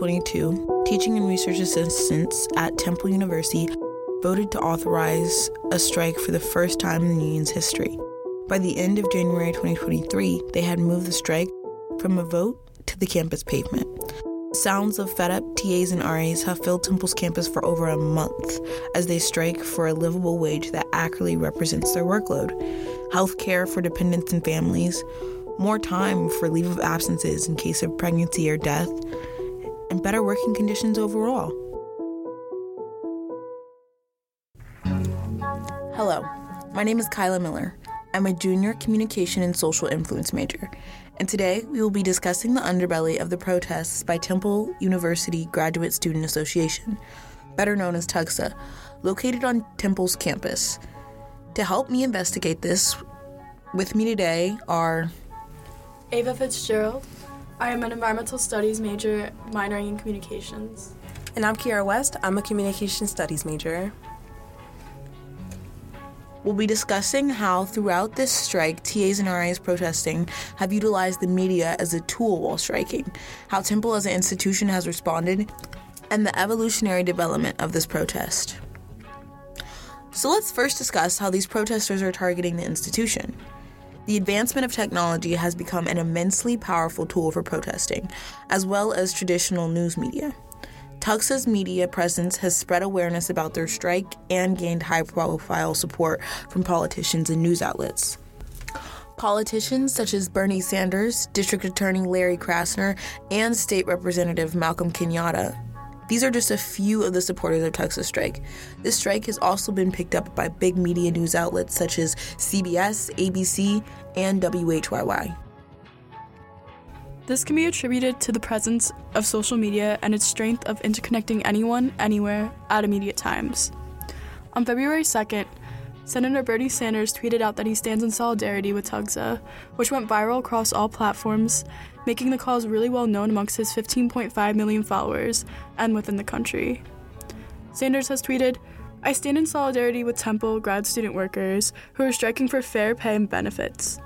2022, teaching and research assistants at Temple University voted to authorize a strike for the first time in the union's history. By the end of January 2023, they had moved the strike from a vote to the campus pavement. Sounds of fed up TAs and RAs have filled Temple's campus for over a month as they strike for a livable wage that accurately represents their workload, health care for dependents and families, more time for leave of absences in case of pregnancy or death, and better working conditions overall. Hello, my name is Kyla Miller. I'm a junior communication and social influence major, and today we will be discussing the underbelly of the protests by Temple University Graduate Student Association, better known as TUGSA, located on Temple's campus. To help me investigate this, with me today are Ava Fitzgerald. I am an environmental studies major minoring in communications. And I'm Kierra West. I'm a communication studies major. We'll be discussing how, throughout this strike, TAs and RAs protesting have utilized the media as a tool while striking, how Temple as an institution has responded, and the evolutionary development of this protest. So let's first discuss how these protesters are targeting the institution. The advancement of technology has become an immensely powerful tool for protesting, as well as traditional news media. TUGSA's media presence has spread awareness about their strike and gained high profile support from politicians and news outlets. Politicians such as Bernie Sanders, District Attorney Larry Krasner, and State Representative Malcolm Kenyatta. These are just a few of the supporters of TUGSA's strike. This strike has also been picked up by big media news outlets such as CBS, ABC, and WHYY. This can be attributed to the presence of social media and its strength of interconnecting anyone, anywhere, at immediate times. On February 2nd, Senator Bernie Sanders tweeted out that he stands in solidarity with TUGSA, which went viral across all platforms, making the cause really well known amongst his 15.5 million followers and within the country. Sanders has tweeted, I stand in solidarity with Temple grad student workers who are striking for fair pay and benefits.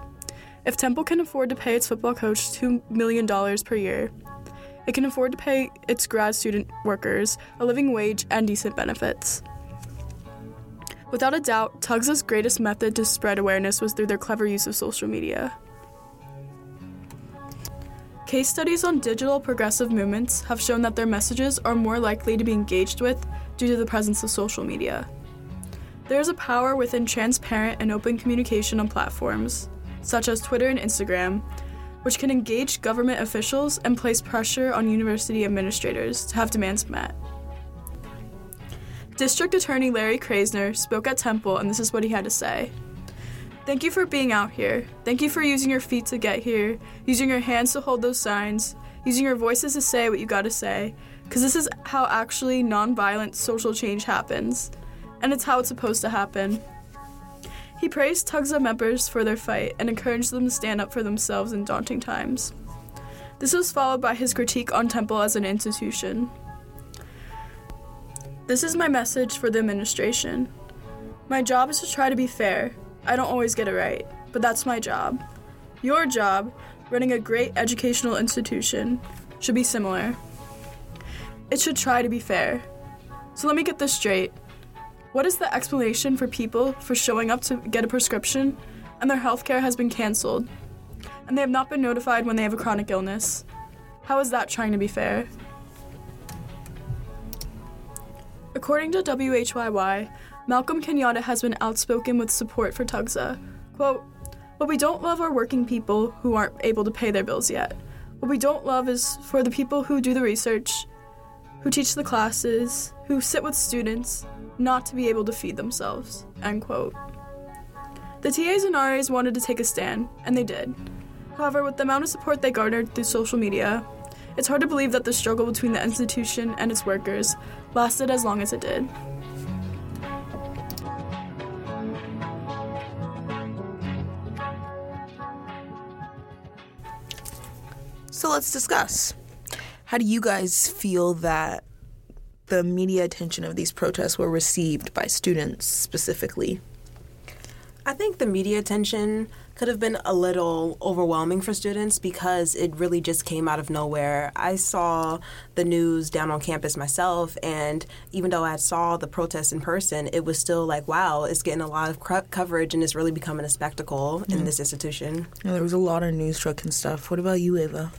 If Temple can afford to pay its football coach $2 million per year, it can afford to pay its grad student workers a living wage and decent benefits. Without a doubt, TUGSA's greatest method to spread awareness was through their clever use of social media. Case studies on digital progressive movements have shown that their messages are more likely to be engaged with due to the presence of social media. There is a power within transparent and open communication on platforms, such as Twitter and Instagram, which can engage government officials and place pressure on university administrators to have demands met. District Attorney Larry Krasner spoke at Temple, and this is what he had to say. Thank you for being out here. Thank you for using your feet to get here, using your hands to hold those signs, using your voices to say what you gotta say, because this is how actually nonviolent social change happens, and it's how it's supposed to happen. He praised TUGSA members for their fight and encouraged them to stand up for themselves in daunting times. This was followed by his critique on Temple as an institution. This is my message for the administration. My job is to try to be fair. I don't always get it right, but that's my job. Your job, running a great educational institution, should be similar. It should try to be fair. So let me get this straight. What is the explanation for people for showing up to get a prescription and their health care has been canceled and they have not been notified when they have a chronic illness? How is that trying to be fair? According to WHYY, Malcolm Kenyatta has been outspoken with support for TUGSA. Quote, What we don't love are working people who aren't able to pay their bills yet. What we don't love is for the people who do the research, who teach the classes, who sit with students, not to be able to feed themselves. End quote. The TAs and RAs wanted to take a stand, and they did. However, with the amount of support they garnered through social media, it's hard to believe that the struggle between the institution and its workers lasted as long as it did. So let's discuss. How do you guys feel that the media attention of these protests were received by students specifically? I think the media attention could have been a little overwhelming for students because it really just came out of nowhere. I saw the news down on campus myself, and even though I saw the protests in person, it was still like, wow, it's getting a lot of cr- coverage and it's really becoming a spectacle mm-hmm. in this institution. Yeah, there was a lot of news truck and stuff. What about you, Ava?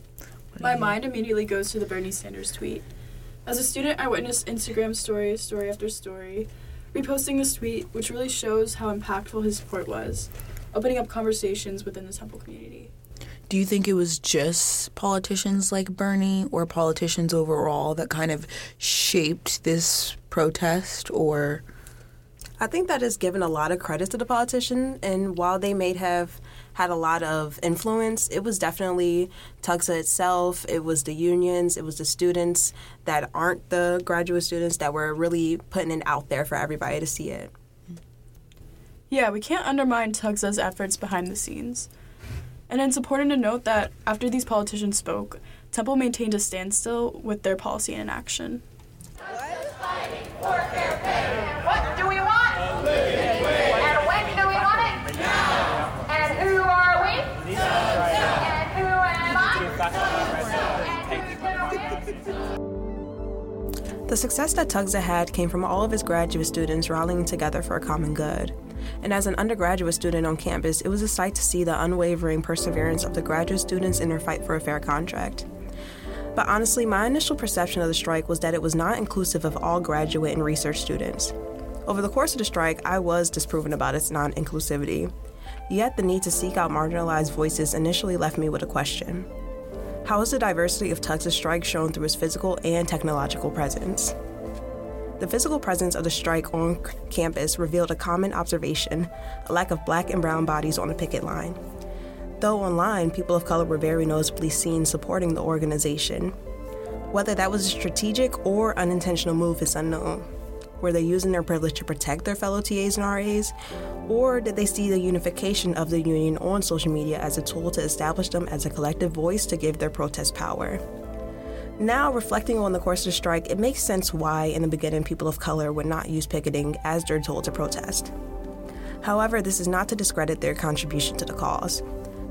My you mind immediately goes to the Bernie Sanders tweet. As a student, I witnessed Instagram story, story after story reposting this tweet, which really shows how impactful his support was, opening up conversations within the Temple community. Do you think it was just politicians like Bernie or politicians overall that kind of shaped this protest or I think that is given a lot of credit to the politician and while they may have had a lot of influence. It was definitely TUGSA itself, it was the unions, it was the students that aren't the graduate students that were really putting it out there for everybody to see it. Yeah, we can't undermine TUGSA's efforts behind the scenes. And it's important to note that after these politicians spoke, Temple maintained a standstill with their policy in action. The success that TUGSA had came from all of his graduate students rallying together for a common good. And as an undergraduate student on campus, it was a sight to see the unwavering perseverance of the graduate students in their fight for a fair contract. But honestly, my initial perception of the strike was that it was not inclusive of all graduate and research students. Over the course of the strike, I was disproven about its non inclusivity. Yet the need to seek out marginalized voices initially left me with a question how is the diversity of TUGSA's strike shown through its physical and technological presence? The physical presence of the strike on campus revealed a common observation a lack of black and brown bodies on the picket line. Though online, people of color were very noticeably seen supporting the organization. Whether that was a strategic or unintentional move is unknown. Were they using their privilege to protect their fellow TAs and RAs? Or did they see the unification of the union on social media as a tool to establish them as a collective voice to give their protest power? Now, reflecting on the course of the strike, it makes sense why, in the beginning, people of color would not use picketing as they're told to protest. However, this is not to discredit their contribution to the cause.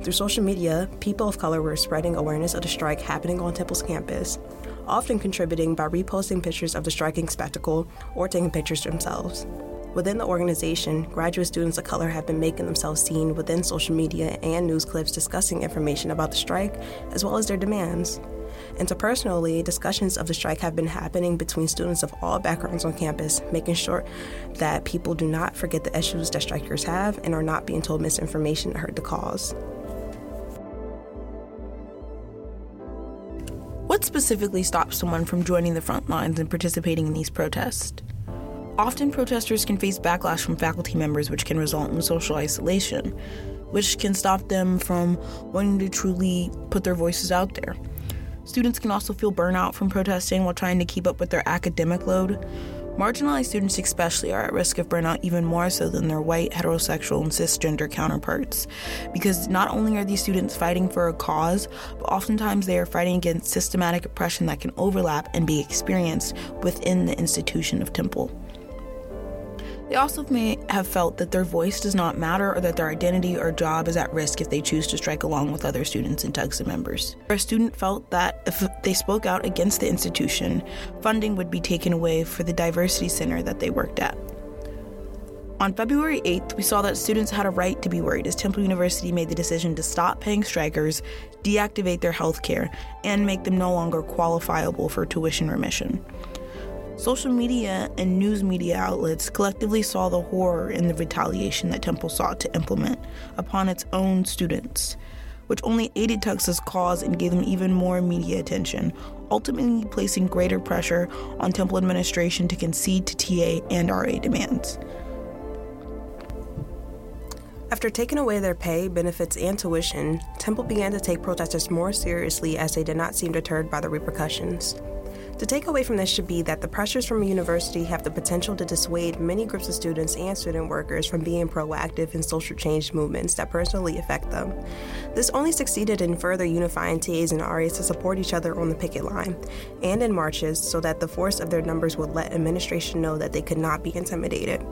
Through social media, people of color were spreading awareness of the strike happening on Temple's campus, often contributing by reposting pictures of the striking spectacle or taking pictures themselves. Within the organization, graduate students of color have been making themselves seen within social media and news clips discussing information about the strike as well as their demands. Interpersonally, discussions of the strike have been happening between students of all backgrounds on campus, making sure that people do not forget the issues that strikers have and are not being told misinformation to hurt the cause. What specifically stops someone from joining the front lines and participating in these protests? Often, protesters can face backlash from faculty members, which can result in social isolation, which can stop them from wanting to truly put their voices out there. Students can also feel burnout from protesting while trying to keep up with their academic load, Marginalized students, especially, are at risk of burnout even more so than their white, heterosexual, and cisgender counterparts. Because not only are these students fighting for a cause, but oftentimes they are fighting against systematic oppression that can overlap and be experienced within the institution of Temple. They also may have felt that their voice does not matter or that their identity or job is at risk if they choose to strike along with other students and TUGSA members. A student felt that if they spoke out against the institution, funding would be taken away for the diversity center that they worked at. On February 8th, we saw that students had a right to be worried as Temple University made the decision to stop paying strikers, deactivate their health care, and make them no longer qualifiable for tuition remission. Social media and news media outlets collectively saw the horror in the retaliation that Temple sought to implement upon its own students, which only aided TUGSA's cause and gave them even more media attention, ultimately placing greater pressure on Temple administration to concede to TA and RA demands. After taking away their pay, benefits, and tuition, Temple began to take protesters more seriously as they did not seem deterred by the repercussions. The takeaway from this should be that the pressures from a university have the potential to dissuade many groups of students and student workers from being proactive in social change movements that personally affect them. This only succeeded in further unifying TAs and RAs to support each other on the picket line and in marches so that the force of their numbers would let administration know that they could not be intimidated.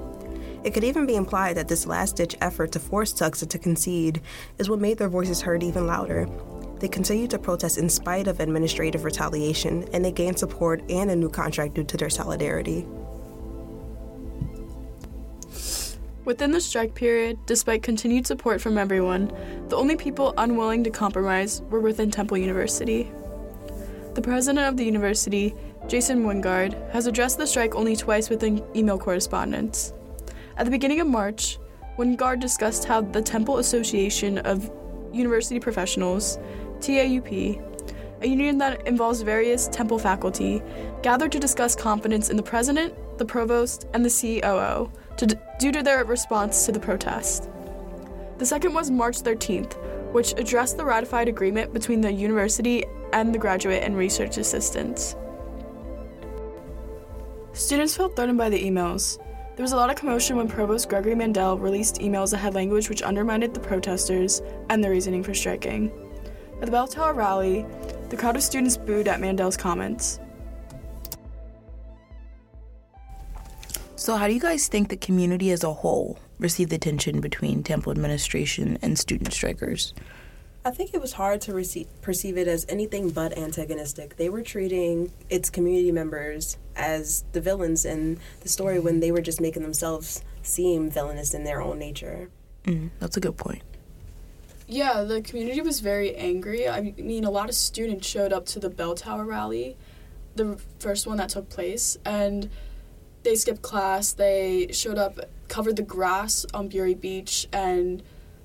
It could even be implied that this last ditch effort to force Tugsa to concede is what made their voices heard even louder. They continued to protest in spite of administrative retaliation, and they gained support and a new contract due to their solidarity. Within the strike period, despite continued support from everyone, the only people unwilling to compromise were within Temple University. The president of the university, Jason Wingard, has addressed the strike only twice within email correspondence. At the beginning of March, Wingard discussed how the Temple Association of University Professionals, TAUP, a union that involves various Temple faculty, gathered to discuss confidence in the president, the provost, and the COO to d- due to their response to the protest. The second was March 13th, which addressed the ratified agreement between the university and the graduate and research assistants. Students felt threatened by the emails. There was a lot of commotion when Provost Gregory Mandel released emails that had language which undermined the protesters and their reasoning for striking. At the Bell Tower rally, the crowd of students booed at Mandel's comments. So, how do you guys think the community as a whole received the tension between Temple administration and student strikers? I think it was hard to receive, perceive it as anything but antagonistic. They were treating its community members as the villains in the story when they were just making themselves seem villainous in their own nature. Mm, that's a good point. Yeah, the community was very angry. I mean, a lot of students showed up to the Bell Tower rally, the first one that took place, and they skipped class. They showed up, covered the grass on Beury Beach, and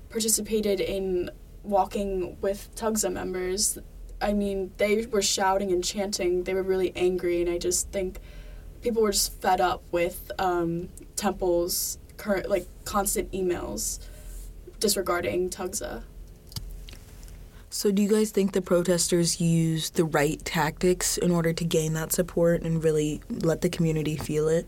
participated in walking with Tugsa members. I mean, they were shouting and chanting. They were really angry, and I just think people were just fed up with um, Temple's current, like, constant emails disregarding Tugsa. So, do you guys think the protesters used the right tactics in order to gain that support and really let the community feel it?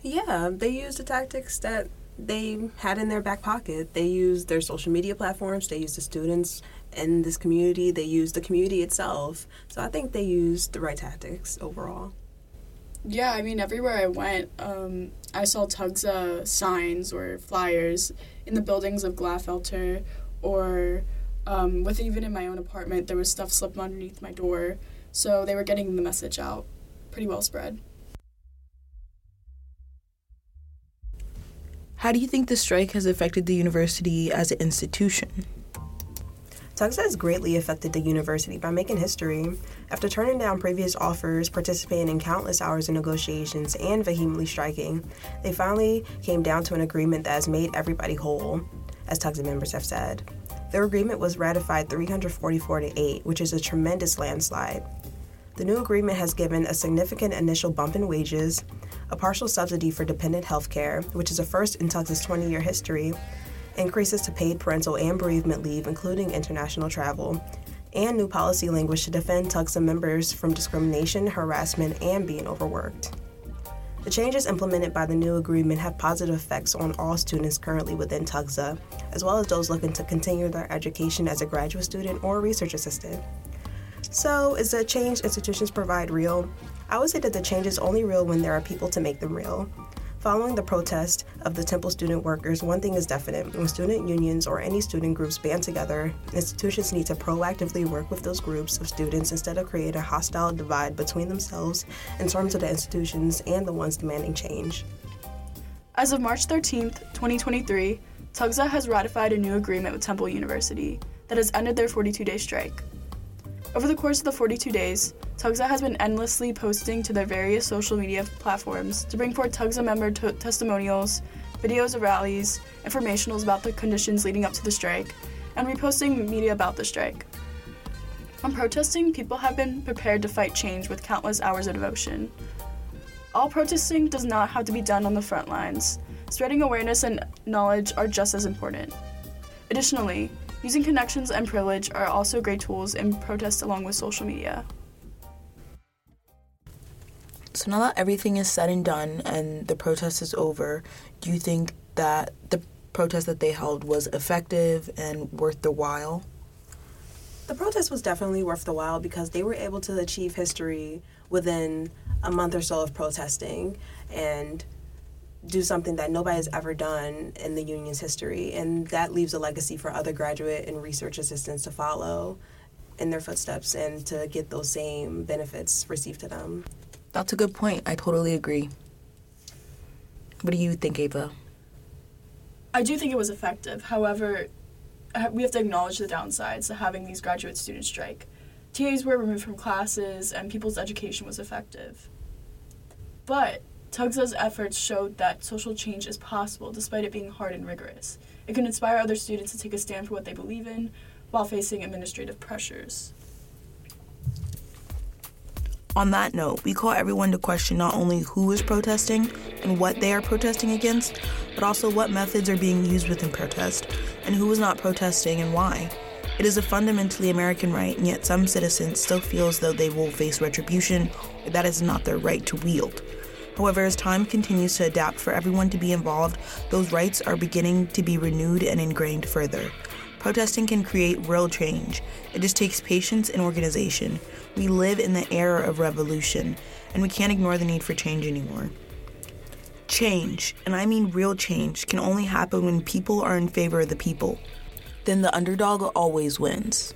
Yeah, they used the tactics that they had in their back pocket. They used their social media platforms, they used the students in this community, they used the community itself. So I think they used the right tactics overall. Yeah, I mean, everywhere I went, um, I saw Tugsa signs or flyers in the buildings of Gladfelter, or um, with even in my own apartment, there was stuff slipped underneath my door. So they were getting the message out pretty well spread. How do you think the strike has affected the university as an institution? Tugsa has greatly affected the university by making history. After turning down previous offers, participating in countless hours of negotiations, and vehemently striking, they finally came down to an agreement that has made everybody whole, as Tugsa members have said. Their agreement was ratified 344 to 8, which is a tremendous landslide. The new agreement has given a significant initial bump in wages, a partial subsidy for dependent health care, which is a first in Tugsa's 20 year history, increases to paid parental and bereavement leave, including international travel, and new policy language to defend Tugsa members from discrimination, harassment, and being overworked. The changes implemented by the new agreement have positive effects on all students currently within Tugsa, as well as those looking to continue their education as a graduate student or research assistant. So, is the change institutions provide real? I would say that the change is only real when there are people to make them real. Following the protest of the Temple student workers, one thing is definite. When student unions or any student groups band together, institutions need to proactively work with those groups of students instead of create a hostile divide between themselves in terms of the institutions and the ones demanding change. As of March 13, 2023, Tugsa has ratified a new agreement with Temple University that has ended their 42 day strike. Over the course of the 42 days, Tugsa has been endlessly posting to their various social media platforms to bring forth Tugsa member t- testimonials, videos of rallies, informationals about the conditions leading up to the strike, and reposting media about the strike. On protesting, people have been prepared to fight change with countless hours of devotion. All protesting does not have to be done on the front lines. Spreading awareness and knowledge are just as important. Additionally, Using connections and privilege are also great tools in protest along with social media. So now that everything is said and done and the protest is over, do you think that the protest that they held was effective and worth the while? The protest was definitely worth the while because they were able to achieve history within a month or so of protesting and do something that nobody has ever done in the union's history, and that leaves a legacy for other graduate and research assistants to follow in their footsteps and to get those same benefits received to them. That's a good point. I totally agree. What do you think, Ava? I do think it was effective. However, uh, we have to acknowledge the downsides to having these graduate students strike. TAs were removed from classes, and people's education was effective. But TUGSA's efforts showed that social change is possible despite it being hard and rigorous. It can inspire other students to take a stand for what they believe in while facing administrative pressures. On that note, we call everyone to question not only who is protesting and what they are protesting against, but also what methods are being used within protest and who is not protesting and why. It is a fundamentally American right, and yet some citizens still feel as though they will face retribution that is not their right to wield. However, as time continues to adapt for everyone to be involved, those rights are beginning to be renewed and ingrained further. Protesting can create real change. It just takes patience and organization. We live in the era of revolution, and we can't ignore the need for change anymore. Change, and I mean real change, can only happen when people are in favor of the people. Then the underdog always wins.